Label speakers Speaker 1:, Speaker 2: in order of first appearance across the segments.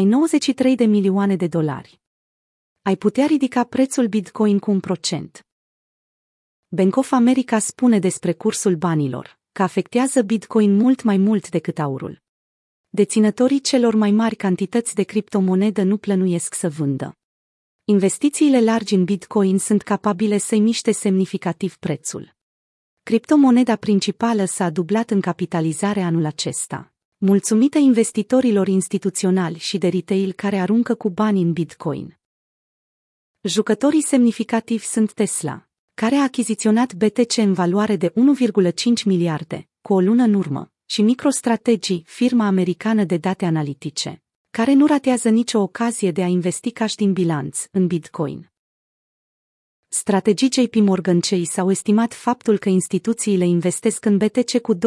Speaker 1: Ai 93 de milioane de dolari. Ai putea ridica prețul Bitcoin cu un procent. Bank of America spune despre cursul banilor că afectează Bitcoin mult mai mult decât aurul. Deținătorii celor mai mari cantități de criptomonedă nu plănuiesc să vândă. Investițiile largi în Bitcoin sunt capabile să-i miște semnificativ prețul. Criptomoneda principală s-a dublat în capitalizare anul acesta, mulțumită investitorilor instituționali și de retail care aruncă cu bani în Bitcoin. Jucătorii semnificativi sunt Tesla, care a achiziționat BTC în valoare de 1,5 miliarde, cu o lună în urmă, și MicroStrategy, firma americană de date analitice, care nu ratează nicio ocazie de a investi cash din bilanț în Bitcoin. Strategii JP Morgan Chase au estimat faptul că instituțiile investesc în BTC cu 20%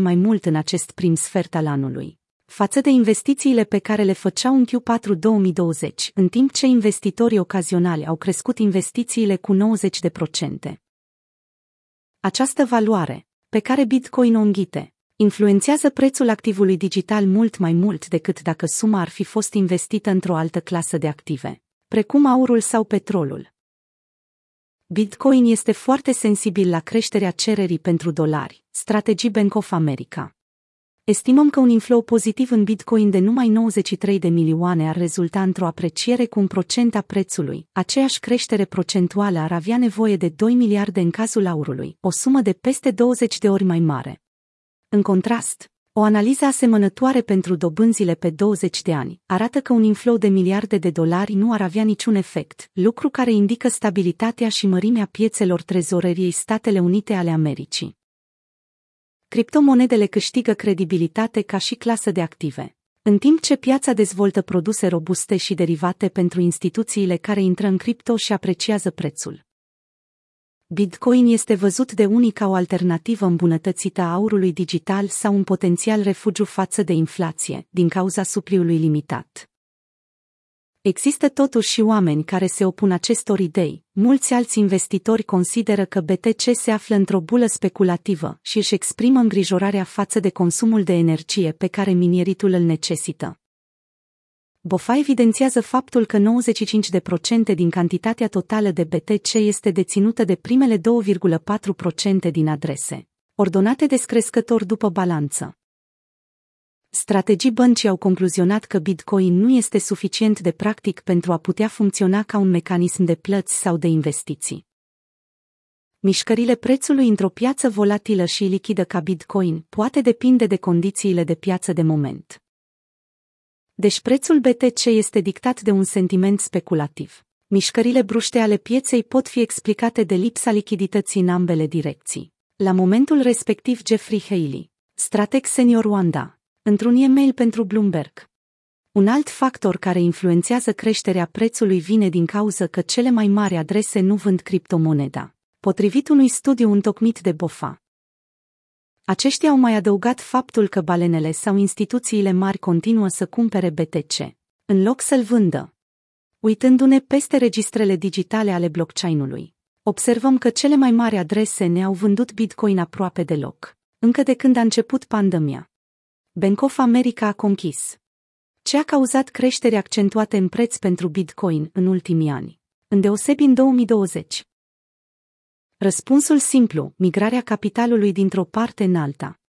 Speaker 1: mai mult în acest prim sfert al anului, față de investițiile pe care le făceau în Q4 2020, în timp ce investitorii ocazionali au crescut investițiile cu 90%. Această valoare, pe care Bitcoin o înghite, influențează prețul activului digital mult mai mult decât dacă suma ar fi fost investită într-o altă clasă de active, precum aurul sau petrolul. Bitcoin este foarte sensibil la creșterea cererii pentru dolari, strategii Bank of America. Estimăm că un inflow pozitiv în Bitcoin de numai 93 de milioane ar rezulta într-o apreciere cu un procent a prețului. Aceeași creștere procentuală ar avea nevoie de 2 miliarde în cazul aurului, o sumă de peste 20 de ori mai mare. În contrast, o analiză asemănătoare pentru dobânzile pe 20 de ani arată că un inflow de miliarde de dolari nu ar avea niciun efect, lucru care indică stabilitatea și mărimea piețelor trezoreriei Statele Unite ale Americii. Criptomonedele câștigă credibilitate ca și clasă de active. În timp ce piața dezvoltă produse robuste și derivate pentru instituțiile care intră în cripto și apreciază prețul. Bitcoin este văzut de unii ca o alternativă îmbunătățită a aurului digital sau un potențial refugiu față de inflație, din cauza supliului limitat. Există totuși și oameni care se opun acestor idei. Mulți alți investitori consideră că BTC se află într-o bulă speculativă și își exprimă îngrijorarea față de consumul de energie pe care mineritul îl necesită. BOFA evidențiază faptul că 95% din cantitatea totală de BTC este deținută de primele 2,4% din adrese, ordonate descrescător după balanță. Strategii băncii au concluzionat că Bitcoin nu este suficient de practic pentru a putea funcționa ca un mecanism de plăți sau de investiții. Mișcările prețului într-o piață volatilă și lichidă ca Bitcoin poate depinde de condițiile de piață de moment. Deci prețul BTC este dictat de un sentiment speculativ. Mișcările bruște ale pieței pot fi explicate de lipsa lichidității în ambele direcții. La momentul respectiv Jeffrey Haley, strateg senior Wanda, într-un e-mail pentru Bloomberg. Un alt factor care influențează creșterea prețului vine din cauza că cele mai mari adrese nu vând criptomoneda, potrivit unui studiu întocmit de BOFA. Aceștia au mai adăugat faptul că balenele sau instituțiile mari continuă să cumpere BTC, în loc să-l vândă. Uitându-ne peste registrele digitale ale blockchain-ului, observăm că cele mai mari adrese ne-au vândut Bitcoin aproape deloc, încă de când a început pandemia. Bank of America a conchis. Ce a cauzat creștere accentuate în preț pentru Bitcoin în ultimii ani, îndeosebi în 2020? Răspunsul simplu, migrarea capitalului dintr-o parte în alta.